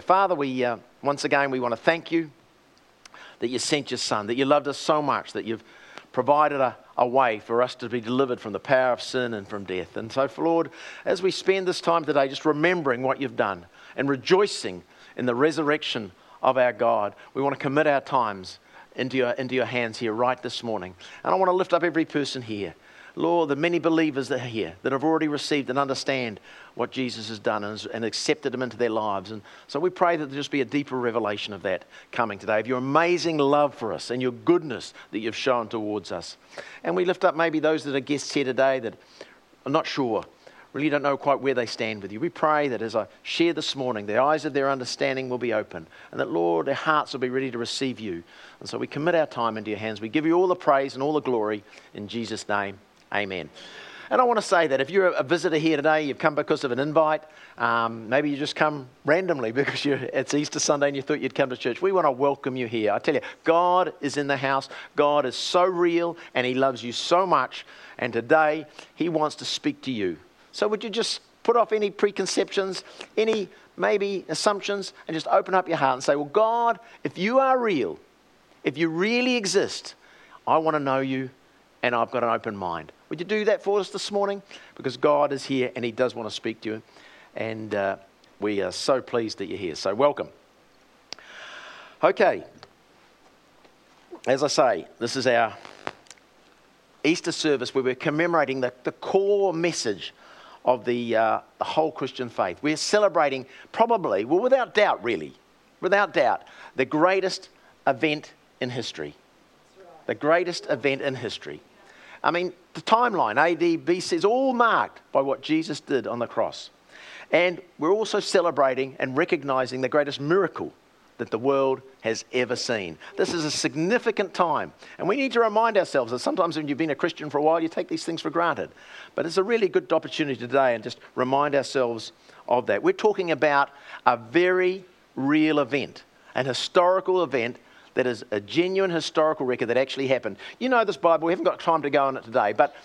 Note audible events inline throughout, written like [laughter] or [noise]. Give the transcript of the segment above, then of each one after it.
Father, we uh, once again we want to thank you that you sent your Son, that you loved us so much, that you've provided a, a way for us to be delivered from the power of sin and from death. And so, for Lord, as we spend this time today just remembering what you've done and rejoicing in the resurrection of our God, we want to commit our times into your, into your hands here right this morning. And I want to lift up every person here. Lord, the many believers that are here that have already received and understand what Jesus has done and, and accepted him into their lives. And so we pray that there just be a deeper revelation of that coming today, of your amazing love for us and your goodness that you've shown towards us. And we lift up maybe those that are guests here today that are not sure, really don't know quite where they stand with you. We pray that as I share this morning, the eyes of their understanding will be open and that, Lord, their hearts will be ready to receive you. And so we commit our time into your hands. We give you all the praise and all the glory in Jesus' name. Amen. And I want to say that if you're a visitor here today, you've come because of an invite, um, maybe you just come randomly [laughs] because it's Easter Sunday and you thought you'd come to church, we want to welcome you here. I tell you, God is in the house. God is so real and He loves you so much. And today, He wants to speak to you. So would you just put off any preconceptions, any maybe assumptions, and just open up your heart and say, Well, God, if you are real, if you really exist, I want to know you and I've got an open mind. Would you do that for us this morning? Because God is here and He does want to speak to you. And uh, we are so pleased that you're here. So, welcome. Okay. As I say, this is our Easter service where we're commemorating the, the core message of the, uh, the whole Christian faith. We're celebrating, probably, well, without doubt, really, without doubt, the greatest event in history. The greatest event in history. I mean, the timeline, AD, BC, is all marked by what Jesus did on the cross. And we're also celebrating and recognizing the greatest miracle that the world has ever seen. This is a significant time. And we need to remind ourselves that sometimes when you've been a Christian for a while, you take these things for granted. But it's a really good opportunity today and just remind ourselves of that. We're talking about a very real event, an historical event that is a genuine historical record that actually happened. You know this Bible, we haven't got time to go on it today, but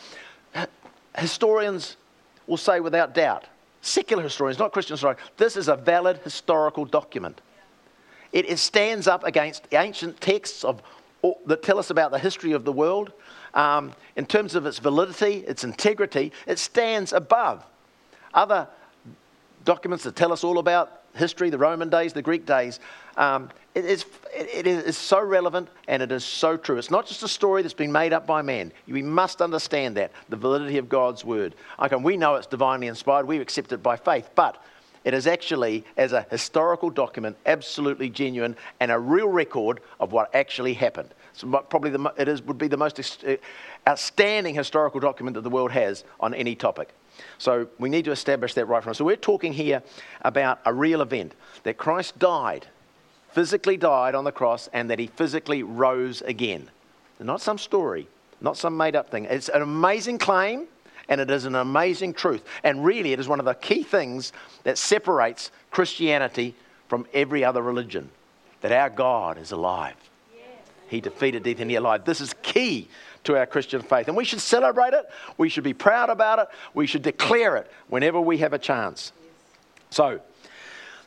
historians will say without doubt, secular historians, not Christian historians, this is a valid historical document. It, it stands up against ancient texts of, that tell us about the history of the world. Um, in terms of its validity, its integrity, it stands above other documents that tell us all about history, the Roman days, the Greek days, um, it, is, it is so relevant and it is so true. It's not just a story that's been made up by man. We must understand that, the validity of God's word. Okay, we know it's divinely inspired, we accept it by faith, but it is actually, as a historical document, absolutely genuine and a real record of what actually happened. So probably the, it is, would be the most uh, outstanding historical document that the world has on any topic. So we need to establish that right from. So we're talking here about a real event that Christ died, physically died on the cross, and that he physically rose again. Not some story, not some made up thing. It's an amazing claim and it is an amazing truth. And really, it is one of the key things that separates Christianity from every other religion that our God is alive. He defeated death and he alive. This is key to our Christian faith. And we should celebrate it. We should be proud about it. We should declare it whenever we have a chance. So,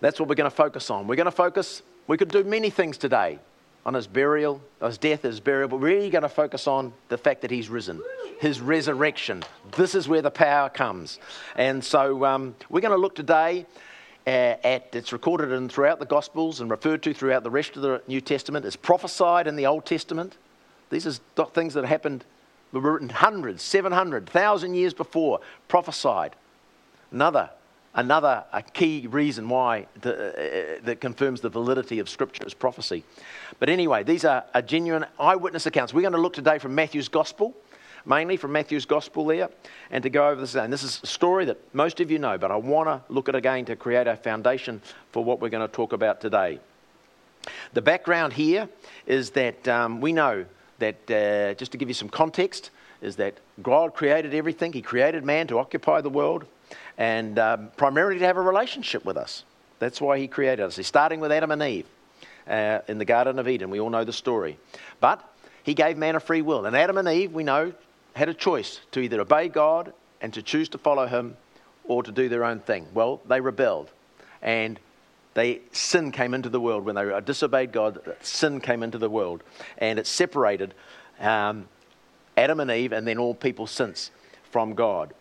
that's what we're going to focus on. We're going to focus, we could do many things today on his burial, his death, his burial, but we're really going to focus on the fact that he's risen, his resurrection. This is where the power comes. And so um, we're going to look today uh, at, it's recorded in throughout the Gospels and referred to throughout the rest of the New Testament. It's prophesied in the Old Testament. These are things that happened, were written hundreds, 700, 1,000 years before, prophesied. Another, another a key reason why the, uh, that confirms the validity of Scripture as prophecy. But anyway, these are, are genuine eyewitness accounts. We're going to look today from Matthew's Gospel mainly from Matthew's Gospel there, and to go over this. And this is a story that most of you know, but I want to look at it again to create a foundation for what we're going to talk about today. The background here is that um, we know that, uh, just to give you some context, is that God created everything. He created man to occupy the world and um, primarily to have a relationship with us. That's why He created us. He's starting with Adam and Eve uh, in the Garden of Eden. We all know the story. But He gave man a free will. And Adam and Eve, we know, had a choice to either obey God and to choose to follow Him or to do their own thing. Well, they rebelled. And they sin came into the world when they disobeyed God. Sin came into the world, and it separated um, Adam and Eve, and then all people since from God.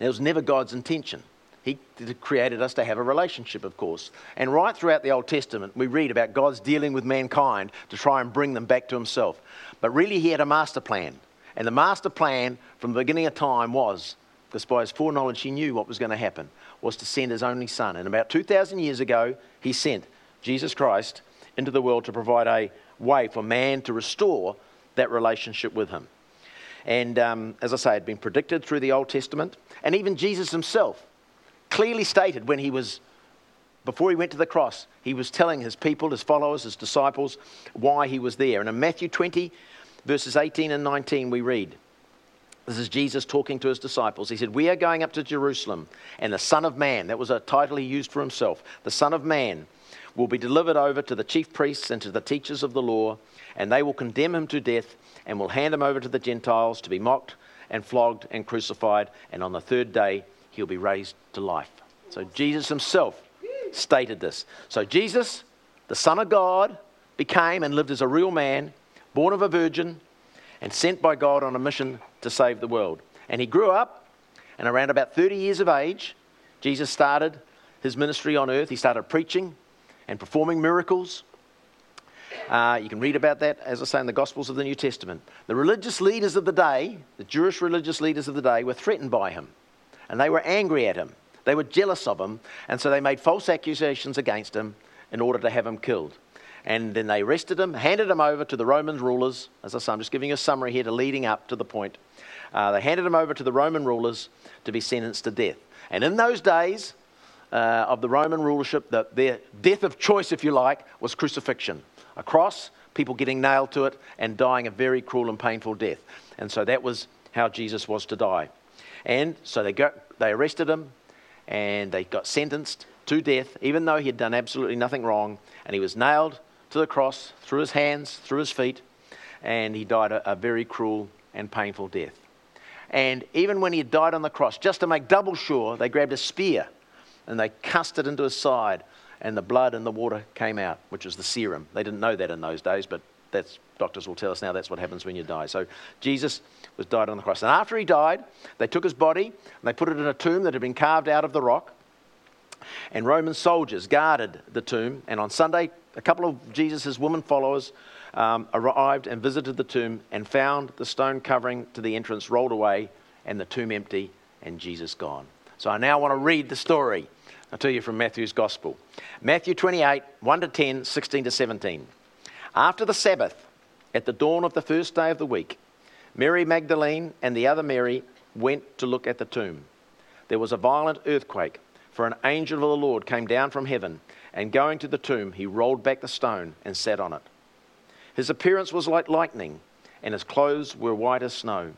It was never God's intention. He created us to have a relationship, of course. And right throughout the Old Testament, we read about God's dealing with mankind to try and bring them back to Himself. But really, He had a master plan. And the master plan from the beginning of time was, because by His foreknowledge, He knew what was going to happen, was to send His only Son. And about 2,000 years ago, He sent Jesus Christ into the world to provide a way for man to restore that relationship with Him. And um, as I say, it had been predicted through the Old Testament. And even Jesus Himself clearly stated when he was, before he went to the cross, he was telling his people, his followers, his disciples, why he was there. And in Matthew 20, verses 18 and 19, we read, this is Jesus talking to his disciples. He said, We are going up to Jerusalem, and the Son of Man, that was a title he used for himself, the Son of Man will be delivered over to the chief priests and to the teachers of the law, and they will condemn him to death and will hand him over to the Gentiles to be mocked and flogged and crucified, and on the third day he'll be raised to life. So Jesus himself stated this. So Jesus, the Son of God, became and lived as a real man, born of a virgin, and sent by God on a mission to save the world. And he grew up, and around about 30 years of age, Jesus started his ministry on earth. He started preaching and performing miracles. Uh, you can read about that, as I say, in the Gospels of the New Testament. The religious leaders of the day, the Jewish religious leaders of the day, were threatened by him and they were angry at him. They were jealous of him, and so they made false accusations against him in order to have him killed. And then they arrested him, handed him over to the Roman rulers. As I say, I'm just giving you a summary here to leading up to the point. Uh, they handed him over to the Roman rulers to be sentenced to death. And in those days uh, of the Roman rulership, the, their death of choice, if you like, was crucifixion. A cross, people getting nailed to it, and dying a very cruel and painful death. And so that was how Jesus was to die. And so they, got, they arrested him and they got sentenced to death, even though he had done absolutely nothing wrong. And he was nailed to the cross through his hands, through his feet, and he died a, a very cruel and painful death. And even when he had died on the cross, just to make double sure, they grabbed a spear and they cast it into his side, and the blood and the water came out, which was the serum. They didn't know that in those days, but that's doctors will tell us now that's what happens when you die. So Jesus was died on the cross. And after he died, they took his body and they put it in a tomb that had been carved out of the rock. And Roman soldiers guarded the tomb. And on Sunday, a couple of Jesus' woman followers um, arrived and visited the tomb and found the stone covering to the entrance rolled away and the tomb empty and Jesus gone. So I now want to read the story. I'll tell you from Matthew's Gospel. Matthew 28, 1 to 10, 16 to 17. After the Sabbath, at the dawn of the first day of the week, Mary Magdalene and the other Mary went to look at the tomb. There was a violent earthquake, for an angel of the Lord came down from heaven, and going to the tomb, he rolled back the stone and sat on it. His appearance was like lightning, and his clothes were white as snow.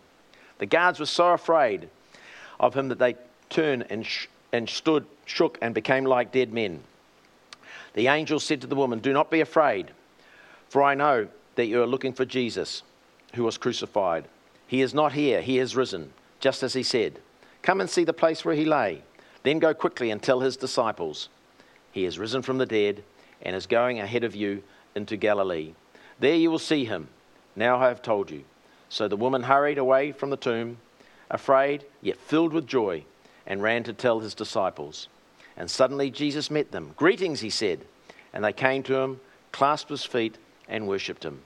The guards were so afraid of him that they turned and, sh- and stood, shook, and became like dead men. The angel said to the woman, Do not be afraid. For I know that you are looking for Jesus, who was crucified. He is not here, he is risen, just as he said. Come and see the place where he lay. Then go quickly and tell his disciples, He is risen from the dead and is going ahead of you into Galilee. There you will see him. Now I have told you. So the woman hurried away from the tomb, afraid, yet filled with joy, and ran to tell his disciples. And suddenly Jesus met them. Greetings, he said. And they came to him, clasped his feet, and worshipped him.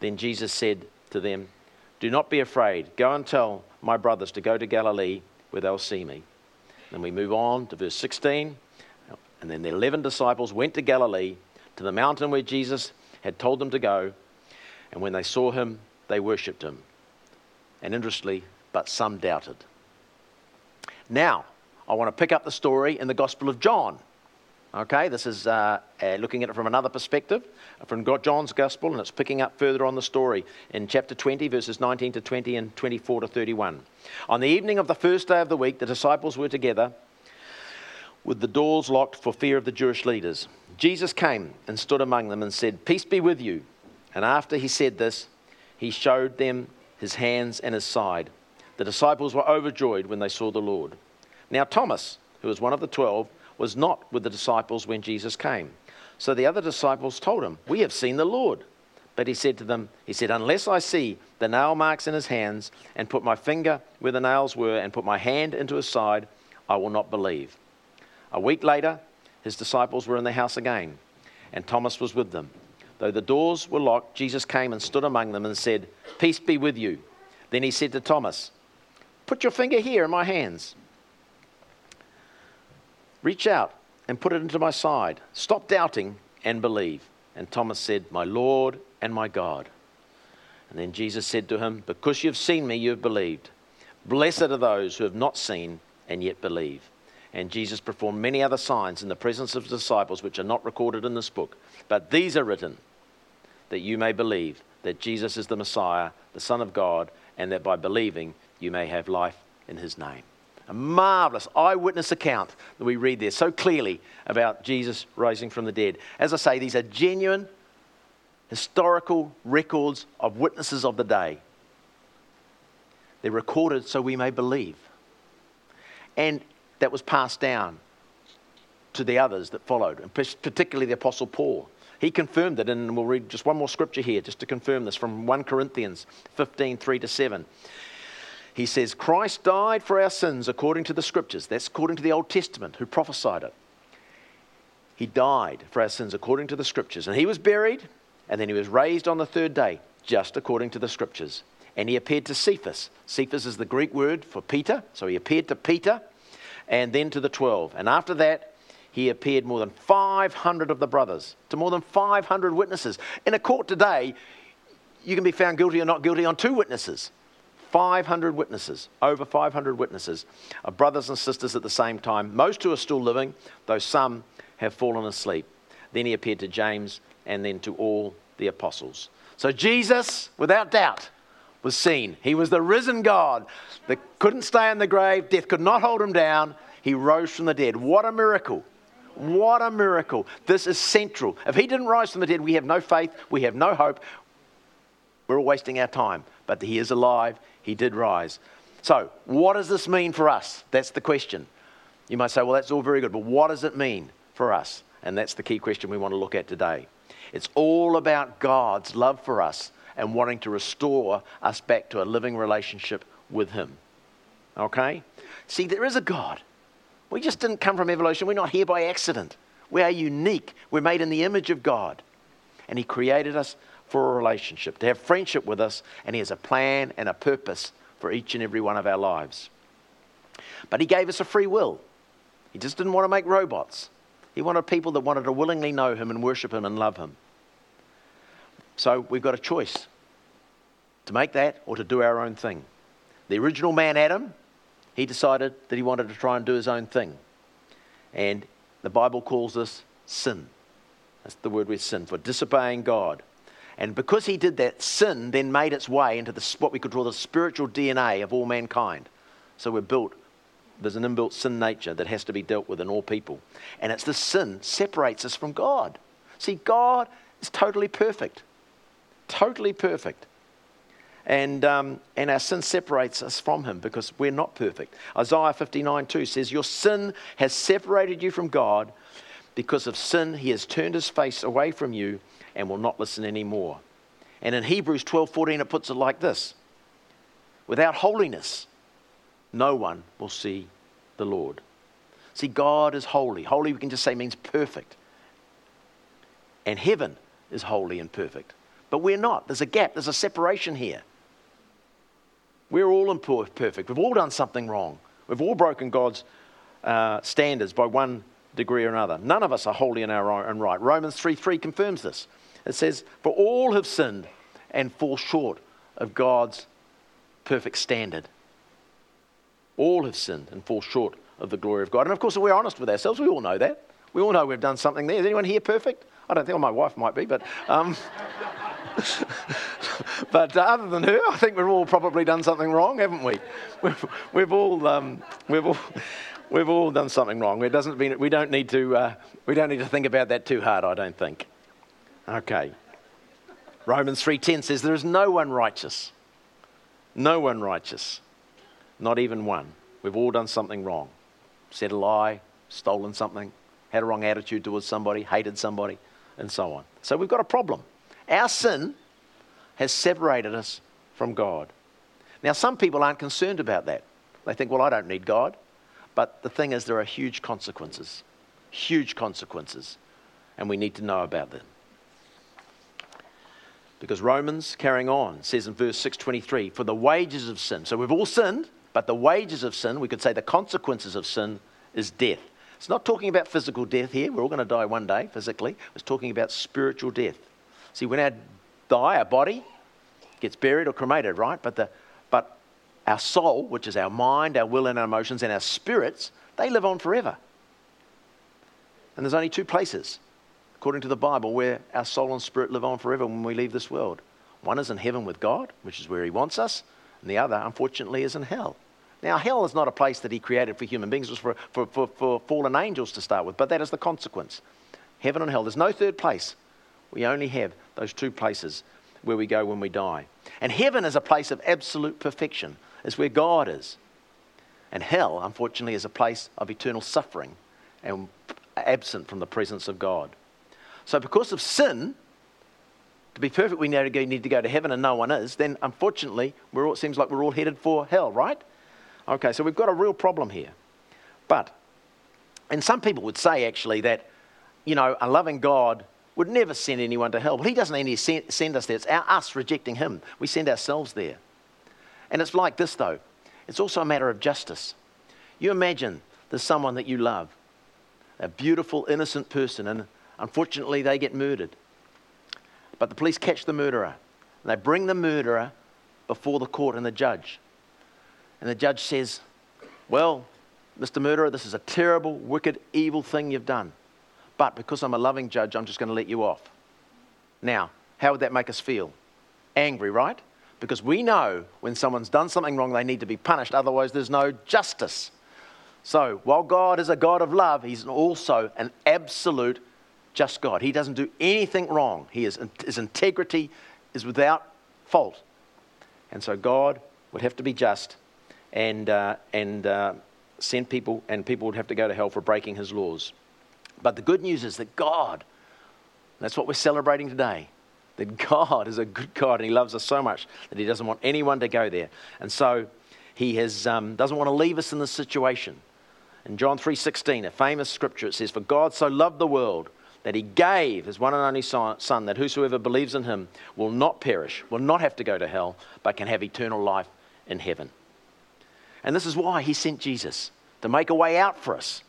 Then Jesus said to them, Do not be afraid. Go and tell my brothers to go to Galilee where they'll see me. Then we move on to verse 16. And then the 11 disciples went to Galilee, to the mountain where Jesus had told them to go. And when they saw him, they worshipped him. And interestingly, but some doubted. Now, I want to pick up the story in the Gospel of John. Okay, this is uh, uh, looking at it from another perspective, from John's Gospel, and it's picking up further on the story in chapter 20, verses 19 to 20 and 24 to 31. On the evening of the first day of the week, the disciples were together with the doors locked for fear of the Jewish leaders. Jesus came and stood among them and said, Peace be with you. And after he said this, he showed them his hands and his side. The disciples were overjoyed when they saw the Lord. Now, Thomas, who was one of the twelve, was not with the disciples when Jesus came. So the other disciples told him, We have seen the Lord. But he said to them, He said, Unless I see the nail marks in his hands, and put my finger where the nails were, and put my hand into his side, I will not believe. A week later, his disciples were in the house again, and Thomas was with them. Though the doors were locked, Jesus came and stood among them and said, Peace be with you. Then he said to Thomas, Put your finger here in my hands. Reach out and put it into my side. Stop doubting and believe. And Thomas said, My Lord and my God. And then Jesus said to him, Because you have seen me, you have believed. Blessed are those who have not seen and yet believe. And Jesus performed many other signs in the presence of his disciples, which are not recorded in this book. But these are written that you may believe that Jesus is the Messiah, the Son of God, and that by believing you may have life in his name. A marvelous eyewitness account that we read there so clearly about Jesus rising from the dead. As I say, these are genuine historical records of witnesses of the day. They're recorded so we may believe. And that was passed down to the others that followed, and particularly the Apostle Paul. He confirmed it, and we'll read just one more scripture here just to confirm this from 1 Corinthians 15 3 to 7. He says, Christ died for our sins according to the scriptures. That's according to the Old Testament, who prophesied it. He died for our sins according to the scriptures. And he was buried, and then he was raised on the third day, just according to the scriptures. And he appeared to Cephas. Cephas is the Greek word for Peter. So he appeared to Peter and then to the 12. And after that, he appeared more than 500 of the brothers, to more than 500 witnesses. In a court today, you can be found guilty or not guilty on two witnesses. 500 witnesses, over 500 witnesses, of brothers and sisters at the same time, most who are still living, though some have fallen asleep. Then he appeared to James and then to all the apostles. So Jesus, without doubt, was seen. He was the risen God that couldn't stay in the grave, death could not hold him down. He rose from the dead. What a miracle! What a miracle. This is central. If he didn't rise from the dead, we have no faith, we have no hope. We're all wasting our time. But he is alive, he did rise. So, what does this mean for us? That's the question. You might say, well, that's all very good, but what does it mean for us? And that's the key question we want to look at today. It's all about God's love for us and wanting to restore us back to a living relationship with Him. Okay? See, there is a God. We just didn't come from evolution. We're not here by accident. We are unique. We're made in the image of God. And He created us for a relationship, to have friendship with us, and He has a plan and a purpose for each and every one of our lives. But He gave us a free will. He just didn't want to make robots. He wanted people that wanted to willingly know Him and worship Him and love Him. So we've got a choice to make that or to do our own thing. The original man, Adam, he decided that he wanted to try and do his own thing. And the Bible calls this sin. That's the word with sin, for disobeying God. And because he did that, sin then made its way into the, what we could call the spiritual DNA of all mankind. So we're built, there's an inbuilt sin nature that has to be dealt with in all people. And it's the sin separates us from God. See, God is totally perfect. Totally perfect and, um, and our sin separates us from him because we're not perfect. Isaiah 59 2 says, Your sin has separated you from God. Because of sin, he has turned his face away from you and will not listen anymore. And in Hebrews 12:14 it puts it like this Without holiness, no one will see the Lord. See, God is holy. Holy, we can just say, means perfect. And heaven is holy and perfect. But we're not. There's a gap, there's a separation here. We're all imperfect. We've all done something wrong. We've all broken God's uh, standards by one degree or another. None of us are holy in our own right. Romans 3 3 confirms this. It says, For all have sinned and fall short of God's perfect standard. All have sinned and fall short of the glory of God. And of course, if we're honest with ourselves, we all know that. We all know we've done something there. Is anyone here perfect? I don't think well, my wife might be, but. Um, [laughs] but uh, other than her, I think we've all probably done something wrong, haven't we? We've, we've all, um, we've all, we've all done something wrong. It doesn't mean we don't need to, uh, we don't need to think about that too hard. I don't think. Okay. Romans three ten says there is no one righteous, no one righteous, not even one. We've all done something wrong, said a lie, stolen something, had a wrong attitude towards somebody, hated somebody, and so on. So we've got a problem. Our sin has separated us from God. Now, some people aren't concerned about that. They think, well, I don't need God. But the thing is, there are huge consequences. Huge consequences. And we need to know about them. Because Romans, carrying on, says in verse 623, for the wages of sin. So we've all sinned, but the wages of sin, we could say the consequences of sin, is death. It's not talking about physical death here. We're all going to die one day physically. It's talking about spiritual death. See, when our die, our body gets buried or cremated, right? But, the, but our soul, which is our mind, our will, and our emotions, and our spirits, they live on forever. And there's only two places, according to the Bible, where our soul and spirit live on forever when we leave this world. One is in heaven with God, which is where He wants us, and the other, unfortunately, is in hell. Now, hell is not a place that He created for human beings, it was for, for, for, for fallen angels to start with, but that is the consequence. Heaven and hell. There's no third place. We only have those two places where we go when we die. And heaven is a place of absolute perfection, it's where God is. And hell, unfortunately, is a place of eternal suffering and absent from the presence of God. So, because of sin, to be perfect, we need to go to heaven and no one is, then unfortunately, all, it seems like we're all headed for hell, right? Okay, so we've got a real problem here. But, and some people would say actually that, you know, a loving God would never send anyone to hell. Well, he doesn't send, send us there. It's our, us rejecting him. We send ourselves there. And it's like this, though. It's also a matter of justice. You imagine there's someone that you love, a beautiful, innocent person, and unfortunately they get murdered. But the police catch the murderer. And they bring the murderer before the court and the judge. And the judge says, Well, Mr. Murderer, this is a terrible, wicked, evil thing you've done. But because I'm a loving judge, I'm just going to let you off. Now, how would that make us feel? Angry, right? Because we know when someone's done something wrong, they need to be punished, otherwise, there's no justice. So, while God is a God of love, He's also an absolute just God. He doesn't do anything wrong, he is, His integrity is without fault. And so, God would have to be just and, uh, and uh, send people, and people would have to go to hell for breaking His laws. But the good news is that God, that's what we're celebrating today, that God is a good God and He loves us so much that He doesn't want anyone to go there. And so He has, um, doesn't want to leave us in this situation. In John 3.16, a famous scripture, it says, For God so loved the world that He gave His one and only Son, that whosoever believes in Him will not perish, will not have to go to hell, but can have eternal life in heaven. And this is why He sent Jesus, to make a way out for us.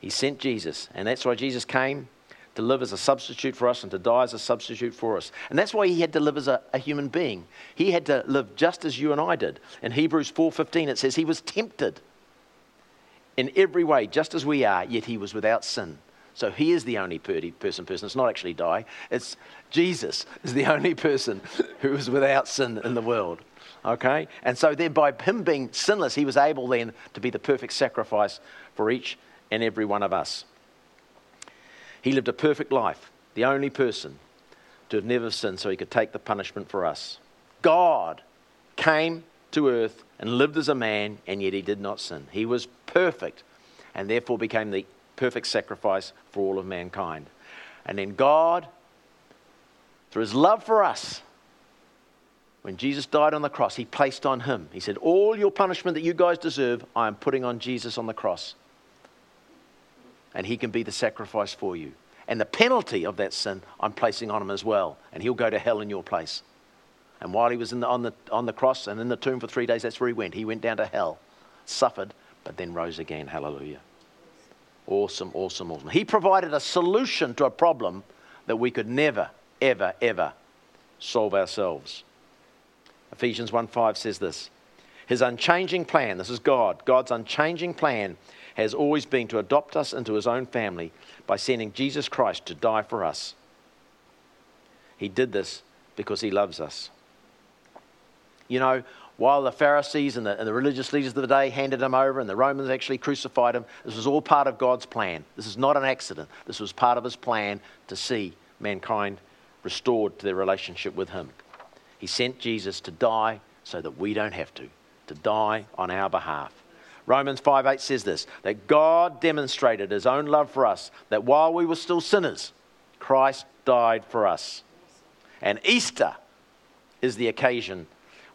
He sent Jesus, and that's why Jesus came to live as a substitute for us and to die as a substitute for us. And that's why he had to live as a, a, human being. He had to live just as you and I did. In Hebrews 4:15 it says he was tempted in every way just as we are, yet he was without sin. So he is the only person person. It's not actually die. It's Jesus is the [laughs] only person who is without sin in the world. Okay? And so then by him being sinless, he was able then to be the perfect sacrifice for each and every one of us. He lived a perfect life, the only person to have never sinned, so he could take the punishment for us. God came to earth and lived as a man, and yet he did not sin. He was perfect and therefore became the perfect sacrifice for all of mankind. And then God, through his love for us, when Jesus died on the cross, he placed on him, he said, All your punishment that you guys deserve, I am putting on Jesus on the cross and he can be the sacrifice for you. And the penalty of that sin, I'm placing on him as well, and he'll go to hell in your place. And while he was the, on, the, on the cross and in the tomb for three days, that's where he went. He went down to hell, suffered, but then rose again. Hallelujah. Awesome, awesome, awesome. He provided a solution to a problem that we could never, ever, ever solve ourselves. Ephesians 1 5 says this His unchanging plan, this is God, God's unchanging plan has always been to adopt us into his own family by sending Jesus Christ to die for us. He did this because he loves us. You know, while the Pharisees and the, and the, religious leaders of the day handed him over and the Romans actually crucified him, this was all part of God's plan. This is not an accident. This was part of his plan to see mankind restored to their relationship with him. He sent Jesus to die so that we don't have to, to die on our behalf. Romans 5 8 says this that God demonstrated his own love for us, that while we were still sinners, Christ died for us. And Easter is the occasion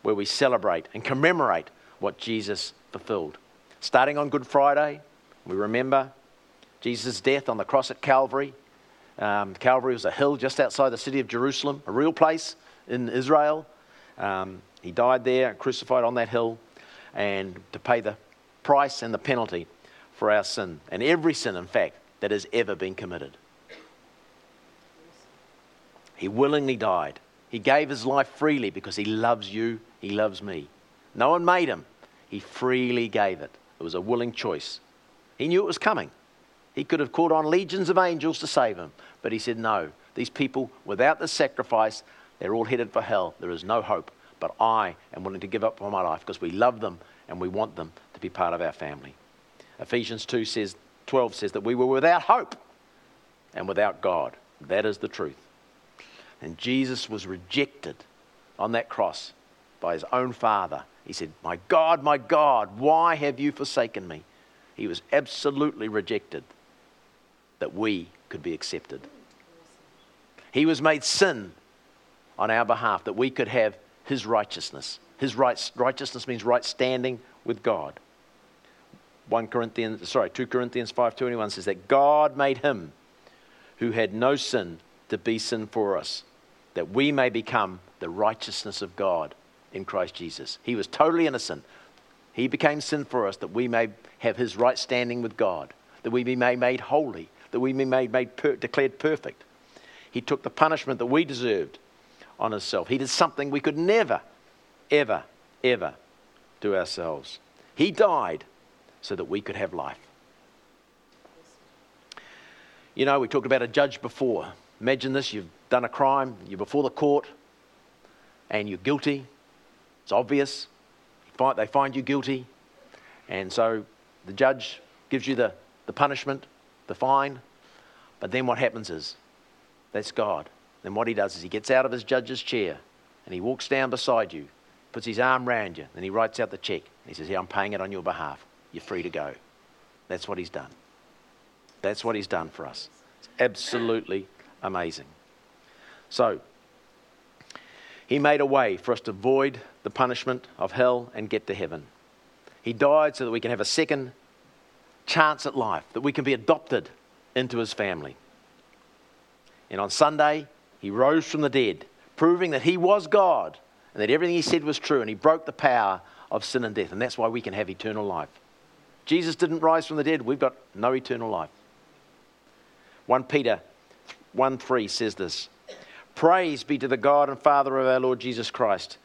where we celebrate and commemorate what Jesus fulfilled. Starting on Good Friday, we remember Jesus' death on the cross at Calvary. Um, Calvary was a hill just outside the city of Jerusalem, a real place in Israel. Um, he died there, crucified on that hill, and to pay the price and the penalty for our sin, and every sin, in fact, that has ever been committed. He willingly died. He gave his life freely because he loves you, he loves me. No one made him, he freely gave it. It was a willing choice. He knew it was coming. He could have called on legions of angels to save him, but he said, No, these people, without the sacrifice, they're all headed for hell. There is no hope. But I am willing to give up my life because we love them and we want them to be part of our family. Ephesians 2 says, 12 says that we were without hope and without God. That is the truth. And Jesus was rejected on that cross by his own Father. He said, My God, my God, why have you forsaken me? He was absolutely rejected that we could be accepted. He was made sin on our behalf that we could have his righteousness. His right, righteousness means right standing with God. 1 Corinthians, sorry, 2 Corinthians 5.21 says that God made him who had no sin to be sin for us, that we may become the righteousness of God in Christ Jesus. He was totally innocent. He became sin for us that we may have his right standing with God, that we be made, holy, that we be made, made per, declared perfect. He took the punishment that we deserved on himself. He did something we could never, ever, ever do ourselves. He died so that we could have life. You know, we talked about a judge before. Imagine this you've done a crime, you're before the court, and you're guilty. It's obvious. They find you guilty. And so the judge gives you the, the punishment, the fine. But then what happens is that's God. Then what he does is he gets out of his judge's chair and he walks down beside you, puts his arm round you, and he writes out the check. And he says, Here, I'm paying it on your behalf. You're free to go. That's what he's done. That's what he's done for us. It's absolutely amazing. So, he made a way for us to avoid the punishment of hell and get to heaven. He died so that we can have a second chance at life, that we can be adopted into his family. And on Sunday, he rose from the dead, proving that he was God and that everything he said was true, and he broke the power of sin and death. And that's why we can have eternal life. Jesus didn't rise from the dead, we've got no eternal life. 1 Peter 1 3 says this Praise be to the God and Father of our Lord Jesus Christ.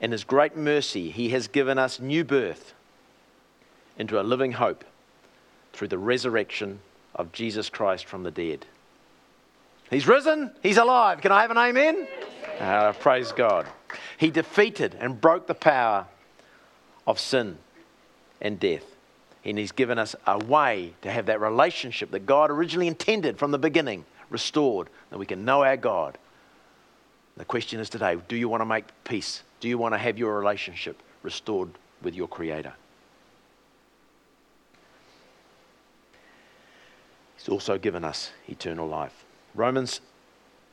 In his great mercy, he has given us new birth into a living hope through the resurrection of Jesus Christ from the dead. He's risen, he's alive. Can I have an amen? Uh, praise God. He defeated and broke the power of sin and death. And he's given us a way to have that relationship that God originally intended from the beginning restored, that we can know our God. The question is today do you want to make peace? Do you want to have your relationship restored with your Creator? He's also given us eternal life. Romans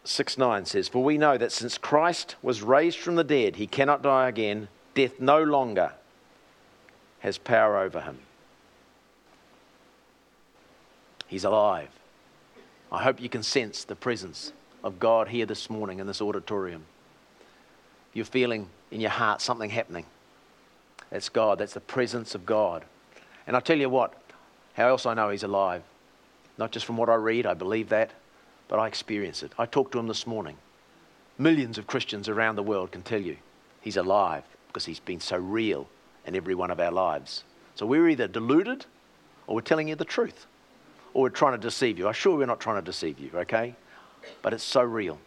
6 9 says, For we know that since Christ was raised from the dead, he cannot die again. Death no longer has power over him. He's alive. I hope you can sense the presence of God here this morning in this auditorium. You're feeling in your heart something happening. That's God. That's the presence of God. And I tell you what, how else I know He's alive? Not just from what I read, I believe that but I experience it. I talked to him this morning. Millions of Christians around the world can tell you he's alive because he's been so real in every one of our lives. So we're either deluded or we're telling you the truth or we're trying to deceive you. I'm sure we're not trying to deceive you, okay? But it's so real.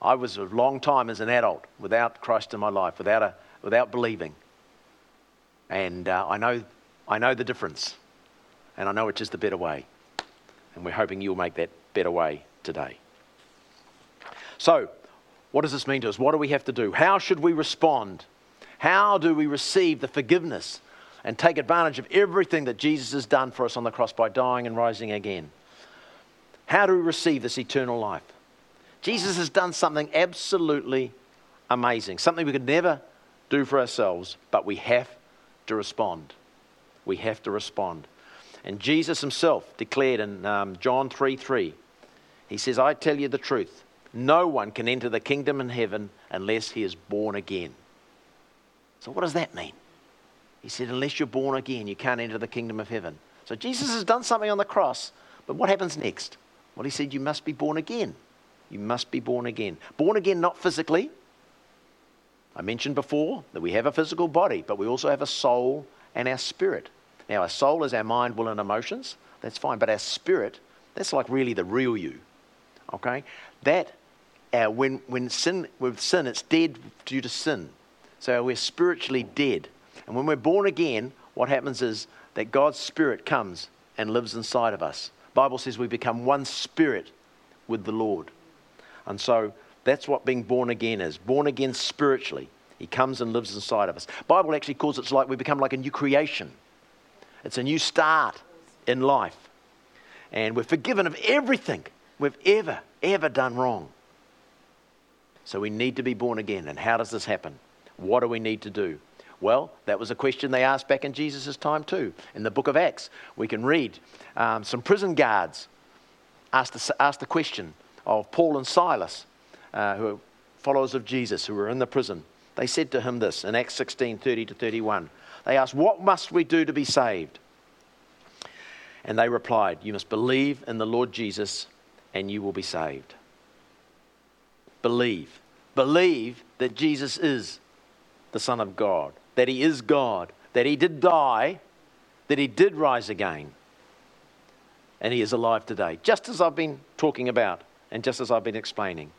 I was a long time as an adult without Christ in my life, without, a, without believing. And uh, I, know, I know the difference. And I know it's just the better way. And we're hoping you'll make that better way today. So, what does this mean to us? What do we have to do? How should we respond? How do we receive the forgiveness and take advantage of everything that Jesus has done for us on the cross by dying and rising again. How do we receive this eternal life? Jesus has done something absolutely amazing, something we could never do for ourselves, but we have to respond. We have to respond. And Jesus himself declared in um, John 3 3, he says, I tell you the truth, no one can enter the kingdom in heaven unless he is born again. So, what does that mean? He said, Unless you're born again, you can't enter the kingdom of heaven. So, Jesus has done something on the cross, but what happens next? Well, he said, You must be born again. You must be born again. Born again, not physically. I mentioned before that we have a physical body, but we also have a soul and our spirit. Now, our soul is our mind, will, and emotions. That's fine. But our spirit, that's like really the real you. Okay? That, uh, when, when sin, with sin, it's dead due to sin. So we're spiritually dead. And when we're born again, what happens is that God's Spirit comes and lives inside of us. Bible says we become one spirit with the Lord. And so that's what being born again is. Born again spiritually. He comes and lives inside of us. Bible actually calls it like we become like a new creation. It's a new start in life. And we're forgiven of everything we've ever, ever done wrong. So we need to be born again. And how does this happen? What do we need to do? Well, that was a question they asked back in Jesus' time too. In the book of Acts, we can read um, some prison guards asked the, asked the question of Paul and Silas, uh, who are followers of Jesus, who were in the prison. They said to him this in Acts 16 30 to 31. They asked, What must we do to be saved? And they replied, You must believe in the Lord Jesus and you will be saved. Believe. Believe that Jesus is the Son of God that he is God, that he did die, that he did rise again, and he is alive today, just as I've been talking about and just as I've been explaining.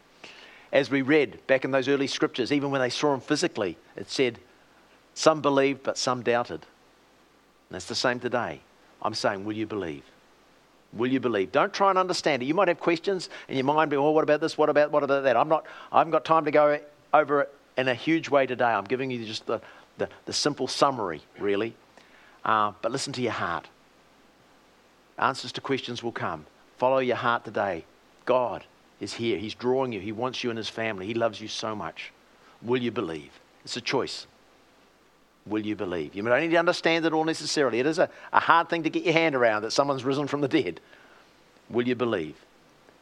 As we read back in those early scriptures, even when they saw him physically, it said, Some believed, but some doubted. And it's the same today. I'm saying, Will you believe? Will you believe? Don't try and understand it. You might have questions and your mind be, oh, what about this? What about what about that? I'm not, I haven't got time to go over it in a huge way today. I'm giving you just the, the, the simple summary, really. Uh, but listen to your heart. Answers to questions will come. Follow your heart today. God is here. He's drawing you. He wants you in His family. He loves you so much. Will you believe? It's a choice. Will you believe? You don't need to understand it all necessarily. It is a, a hard thing to get your hand around that someone's risen from the dead. Will you believe?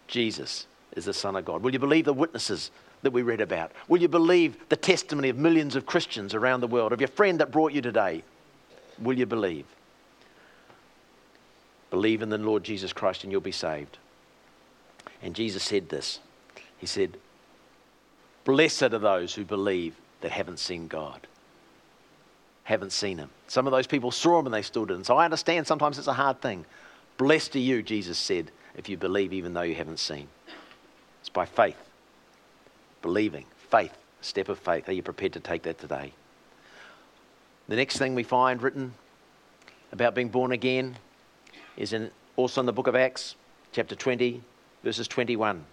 Jesus is the Son of God. Will you believe the witnesses that we read about? Will you believe the testimony of millions of Christians around the world, of your friend that brought you today? Will you believe? Believe in the Lord Jesus Christ and you'll be saved. And Jesus said this He said, Blessed are those who believe that haven't seen God, haven't seen Him. Some of those people saw Him and they still didn't. So I understand sometimes it's a hard thing. Blessed are you, Jesus said, if you believe even though you haven't seen. It's by faith believing, faith, step of faith. Are you prepared to take that today? The next thing we find written about being born again is in, also in the book of Acts, chapter 20, verses 21.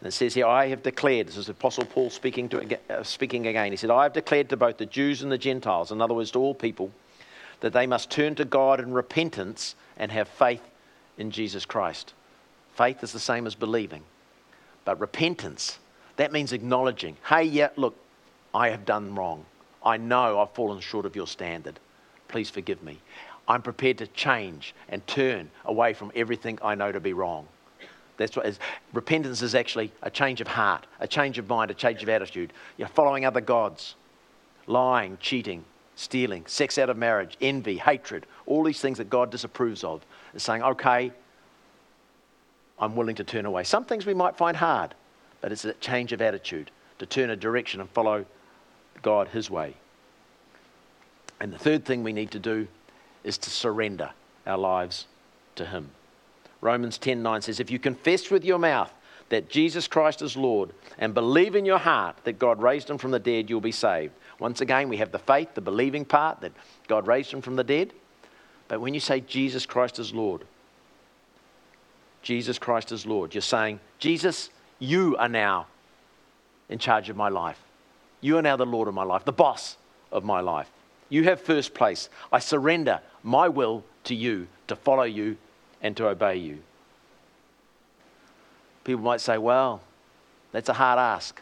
And it says here, I have declared, this is Apostle Paul speaking, to, uh, speaking again. He said, I have declared to both the Jews and the Gentiles, in other words, to all people, that they must turn to God in repentance and have faith in Jesus Christ. Faith is the same as believing, but repentance that means acknowledging, hey, yeah, look, I have done wrong. I know I've fallen short of your standard. Please forgive me. I'm prepared to change and turn away from everything I know to be wrong. That's what is, repentance is actually a change of heart, a change of mind, a change of attitude. You're following other gods, lying, cheating, stealing, sex out of marriage, envy, hatred, all these things that God disapproves of. Is saying, okay, I'm willing to turn away. Some things we might find hard but it's a change of attitude to turn a direction and follow God His way. And the third thing we need to do is to surrender our lives to Him. Romans 10:9 says, If you confess with your mouth that Jesus Christ is Lord and believe in your heart that God raised him from the dead, you'll be saved. Once again, we have the faith, the believing part that God raised him from the dead. But when you say Jesus Christ is Lord, Jesus Christ is Lord, you're saying, Jesus, you are now in charge of my life. You are now the Lord of my life, the boss of my life. You have first place. I surrender my will to you to follow you and to obey you. People might say, well, that's a hard ask.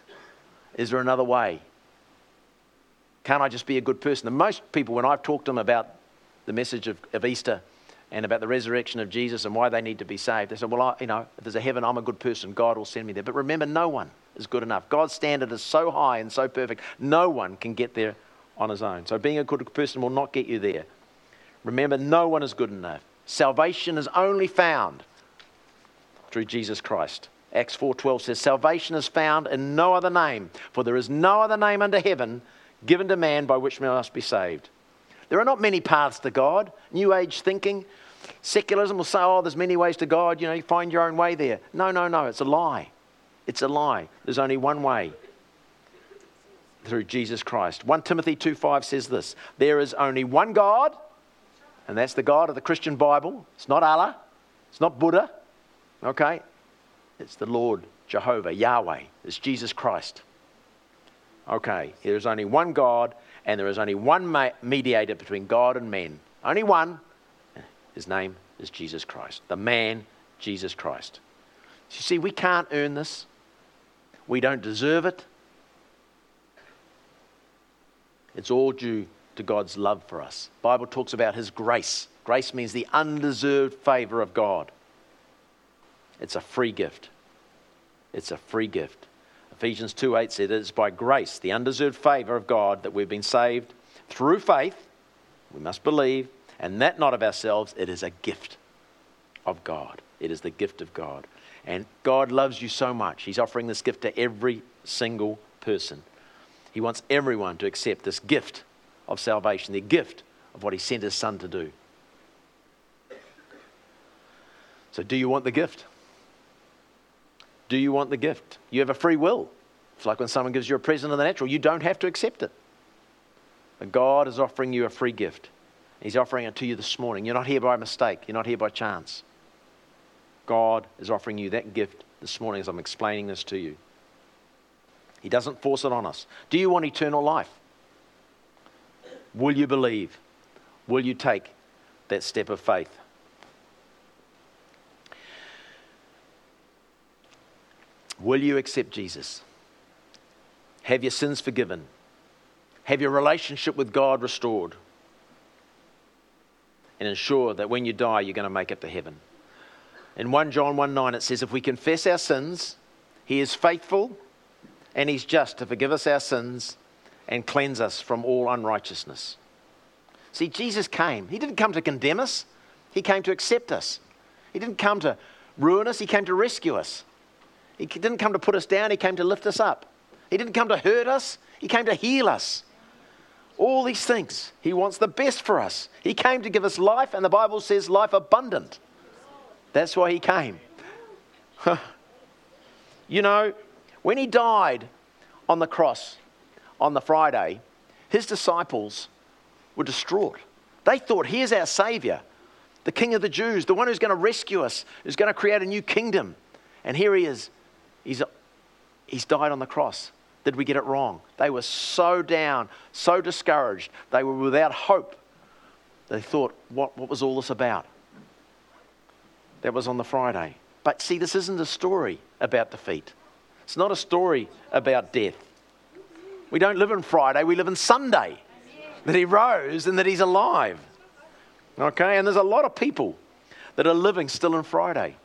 Is there another way? Can't I just be a good person? And most people, when I've talked to them about the message of, of Easter and about the resurrection of Jesus and why they need to be saved, they said, well, I, you know, if there's a heaven, I'm a good person. God will send me there. But remember, no one is good enough. God's standard is so high and so perfect, no one can get there on his own. So being a good person will not get you there. Remember, no one is good enough. Salvation is only found through Jesus Christ. Acts 4:12 says salvation is found in no other name for there is no other name under heaven given to man by which man must be saved. There are not many paths to God. New age thinking, secularism will say, oh, there's many ways to God. You know, you find your own way there. No, no, no. It's a lie. It's a lie. There's only one way through Jesus Christ. 1 Timothy 2:5 says this There is only one God, and that's the God of the Christian Bible. It's not Allah, it's not Buddha, okay? It's the Lord Jehovah, Yahweh. It's Jesus Christ. Okay, there is only one God, and there is only one mediator between God and men. Only one. His name is Jesus Christ. The man, Jesus Christ. You see, we can't earn this. We don't deserve it. It's all due to God's love for us. The Bible talks about his grace. Grace means the undeserved favor of God. It's a free gift. It's a free gift. Ephesians 2 8 said, It's by grace, the undeserved favor of God, that we've been saved through faith. We must believe, and that not of ourselves. It is a gift of God. It is the gift of God. And God loves you so much. He's offering this gift to every single person. He wants everyone to accept this gift of salvation, the gift of what He sent His Son to do. So, do you want the gift? Do you want the gift? You have a free will. It's like when someone gives you a present of the natural, you don't have to accept it. But God is offering you a free gift. He's offering it to you this morning. You're not here by mistake, you're not here by chance. God is offering you that gift this morning as I'm explaining this to you. He doesn't force it on us. Do you want eternal life? Will you believe? Will you take that step of faith? Will you accept Jesus? Have your sins forgiven? Have your relationship with God restored? And ensure that when you die, you're going to make it to heaven. In 1 John 1 9, it says, If we confess our sins, He is faithful and He's just to forgive us our sins and cleanse us from all unrighteousness. See, Jesus came. He didn't come to condemn us, He came to accept us. He didn't come to ruin us, He came to rescue us. He didn't come to put us down, He came to lift us up. He didn't come to hurt us, He came to heal us. All these things. He wants the best for us. He came to give us life, and the Bible says life abundant. That's why he came. you know, when he died on the cross on the Friday, his disciples were distraught. They thought, here's our Savior, the King of the Jews, the one who's going to rescue us, who's going to create a new kingdom. And here he is. He's, he's died on the cross. Did we get it wrong? They were so down, so discouraged. They were without hope. They thought, what, what was all this about? That was on the Friday. But see, this isn't a story about defeat. It's not a story about death. We don't live in Friday, we live in Sunday. That he rose and that he's alive. Okay? And there's a lot of people that are living still in Friday.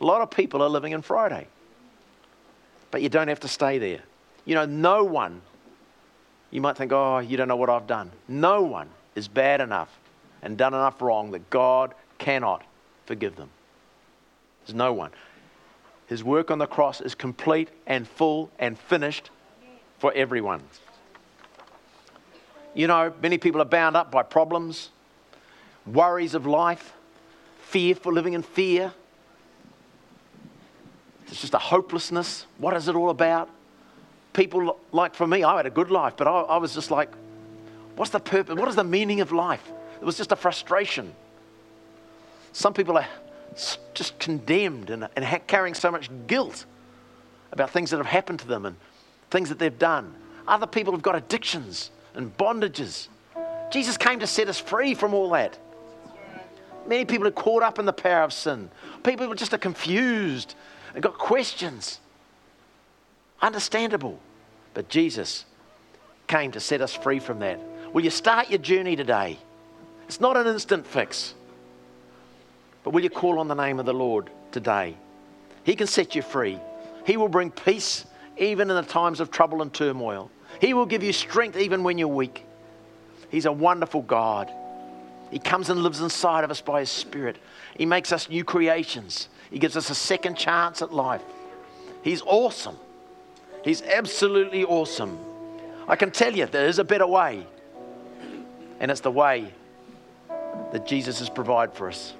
A lot of people are living in Friday. But you don't have to stay there. You know, no one, you might think, oh, you don't know what I've done. No one is bad enough and done enough wrong that God cannot forgive them. There's no one. His work on the cross is complete and full and finished for everyone. You know, many people are bound up by problems, worries of life, fear for living in fear. It's just a hopelessness. What is it all about? People, like for me, I had a good life, but I, I was just like, what's the purpose? What is the meaning of life? It was just a frustration. Some people are just condemned and, and carrying so much guilt about things that have happened to them and things that they've done. Other people have got addictions and bondages Jesus came to set us free from all that. Many people are caught up in the power of sin. People just are confused and got questions. Understandable. But Jesus came to set us free from that. Will you start your journey today? It's not an instant fix. But will you call on the name of the Lord today? He can set you free. He will bring peace even in the times of trouble and turmoil. He will give you strength even when you're weak. He's a wonderful God. He comes and lives inside of us by His Spirit. He makes us new creations. He gives us a second chance at life. He's awesome. He's absolutely awesome. I can tell you there is a better way, and it's the way that Jesus has provided for us.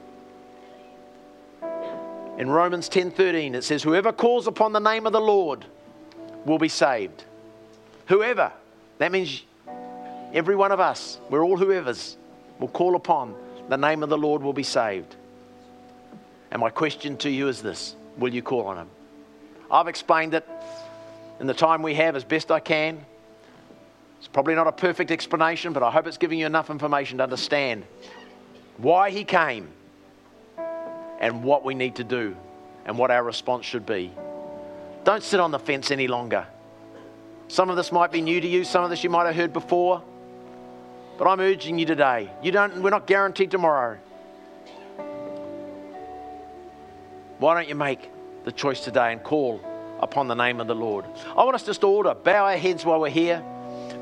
In Romans 10:13 it says whoever calls upon the name of the Lord will be saved. Whoever. That means every one of us. We're all whoever's will call upon the name of the Lord will be saved. And my question to you is this Will you call on him? I've explained it in the time we have as best I can. It's probably not a perfect explanation, but I hope it's giving you enough information to understand why he came and what we need to do and what our response should be. Don't sit on the fence any longer. Some of this might be new to you, some of this you might have heard before. But I'm urging you today. You don't, we're not guaranteed tomorrow. Why don't you make the choice today and call upon the name of the Lord? I want us just to order, bow our heads while we're here.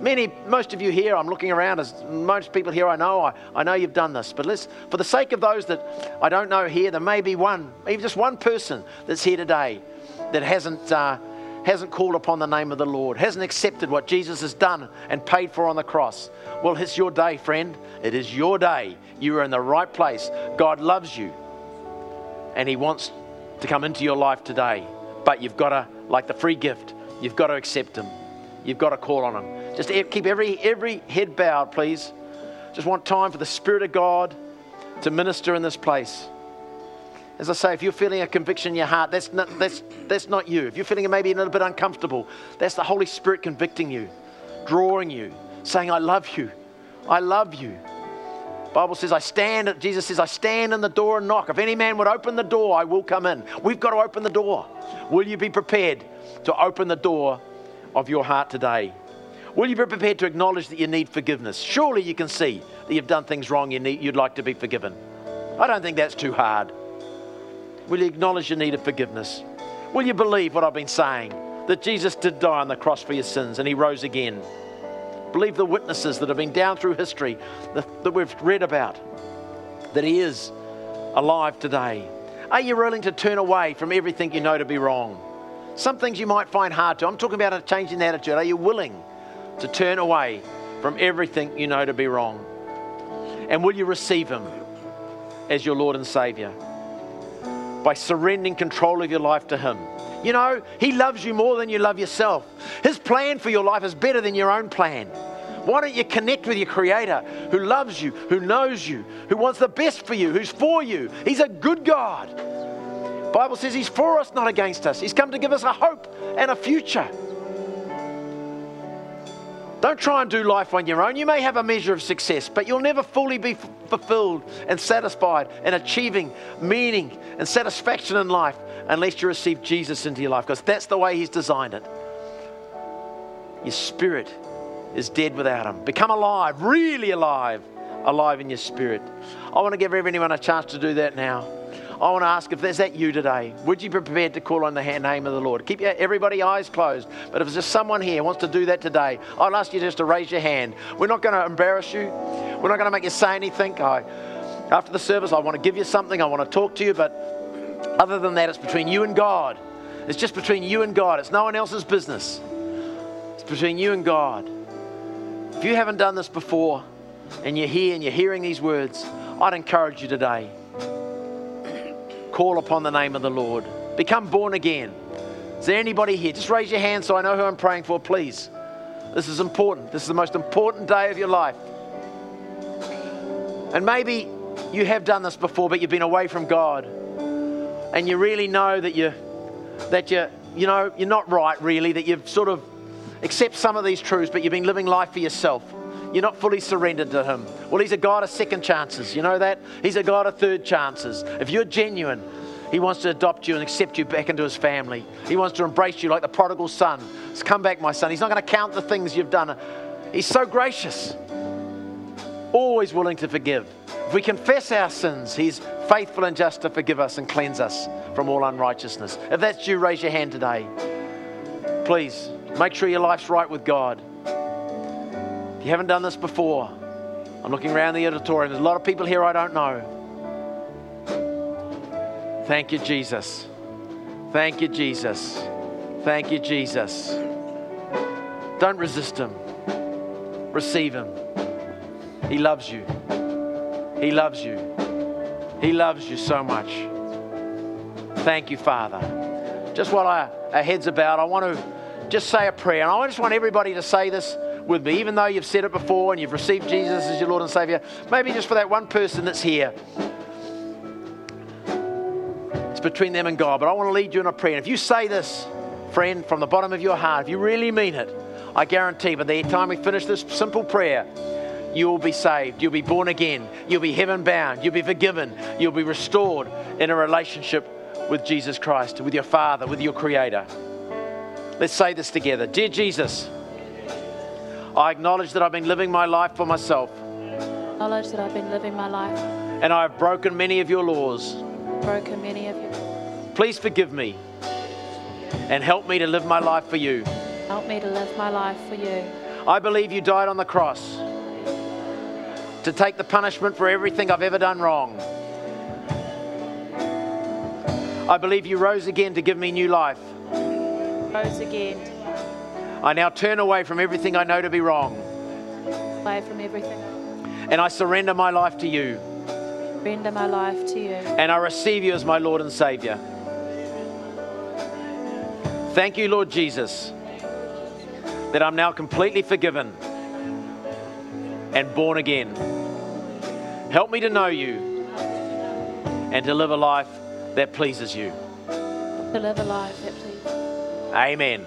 Many, most of you here, I'm looking around as most people here I know, I, I know you've done this. But let's, for the sake of those that I don't know here, there may be one, even just one person that's here today that hasn't, uh, hasn't called upon the name of the Lord, hasn't accepted what Jesus has done and paid for on the cross. Well, it's your day, friend. It is your day. You are in the right place. God loves you and He wants to come into your life today. But you've got to, like the free gift, you've got to accept Him. You've got to call on Him. Just keep every, every head bowed, please. Just want time for the Spirit of God to minister in this place. As I say, if you're feeling a conviction in your heart, that's not, that's, that's not you. If you're feeling maybe a little bit uncomfortable, that's the Holy Spirit convicting you, drawing you, saying, I love you. I love you. Bible says, I stand, Jesus says, I stand in the door and knock. If any man would open the door, I will come in. We've got to open the door. Will you be prepared to open the door of your heart today? Will you be prepared to acknowledge that you need forgiveness? Surely you can see that you've done things wrong, you need, you'd like to be forgiven. I don't think that's too hard. Will you acknowledge your need of forgiveness? Will you believe what I've been saying? That Jesus did die on the cross for your sins and he rose again. Believe the witnesses that have been down through history that, we've read about, that He is alive today. Are you willing to turn away from everything you know to be wrong? Some things you might find hard to. I'm talking about a change in attitude. Are you willing to turn away from everything you know to be wrong? And will you receive Him as your Lord and Savior? By surrendering control of your life to Him. You know, He loves you more than you love yourself. His plan for your life is better than your own plan. Why don't you connect with your Creator who loves you, who knows you, who wants the best for you, who's for you? He's a good God. Bible says He's for us, not against us. He's come to give us a hope and a future. Don't try and do life on your own. You may have a measure of success, but you'll never fully be f- fulfilled and satisfied and achieving meaning and satisfaction in life unless you receive Jesus into your life, because that's the way He's designed it. Your spirit is dead without Him. Become alive, really alive, alive in your spirit. I want to give everyone a chance to do that now. I want to ask if there's that you today, would you be prepared to call on the name of the Lord? Keep everybody eyes closed. But if there's just someone here wants to do that today, I'll ask you just to raise your hand. We're not going to embarrass you. We're not going to make you say anything. I, after the service, I want to give you something. I want to talk to you. But other than that, it's between you and God. It's just between you and God. It's no one else's business. It's between you and God. If you haven't done this before and you're here and you're hearing these words, I'd encourage you today. Call upon the name of the Lord. Become born again. Is there anybody here? Just raise your hand so I know who I'm praying for, please. This is important. This is the most important day of your life. And maybe you have done this before, but you've been away from God and you really know that you that you you know you're not right really that you've sort of accept some of these truths but you've been living life for yourself you're not fully surrendered to Him. Well, He's a God of second chances. You know that? He's a God of third chances. If you're genuine, He wants to adopt you and accept you back into His family. He wants to embrace you like the prodigal son. Just come back, my son. He's not going to count the things you've done. He's so gracious, always willing to forgive. If we confess our sins, He's faithful and just to forgive us and cleanse us from all unrighteousness. If that's you, raise your hand today. Please make sure your life's right with God. If you haven't done this before, I'm looking around the auditorium. There's a lot of people here I don't know. Thank you, Jesus. Thank you, Jesus. Thank you, Jesus. Don't resist Him, receive Him. He loves you. He loves you. He loves you so much. Thank you, Father. Just while our, heads about, I want to just say a prayer. And I just want everybody to say this with me, even though you've said it before and you've received Jesus as your Lord and Savior. Maybe just for that one person that's here. It's between them and God. But I want to lead you in a prayer. And if you say this, friend, from the bottom of your heart, if you really mean it, I guarantee by the time we finish this simple prayer, you will be saved. You'll be born again. You'll be heaven bound. You'll be forgiven. You'll be restored in a relationship with Jesus Christ, with your Father, with your Creator. Let's say this together. Dear Jesus, I acknowledge that I've been living my life for myself Acknowledge that I've been living my life, and I have broken many of your laws. broken many of you. Please forgive me and help me to live my life for you. Help me to live my life for you. I believe you died on the cross to take the punishment for everything I've ever done wrong. I believe you rose again to give me new life. Rose again, I now turn away from everything I know to be wrong away from everything. and I surrender my life to you Render my life to you. and I receive you as my Lord and Savior. Thank you, Lord Jesus, that I'm now completely forgiven and born again. Help me to know you and to live a life that pleases you. To live a life that pleases. Amen.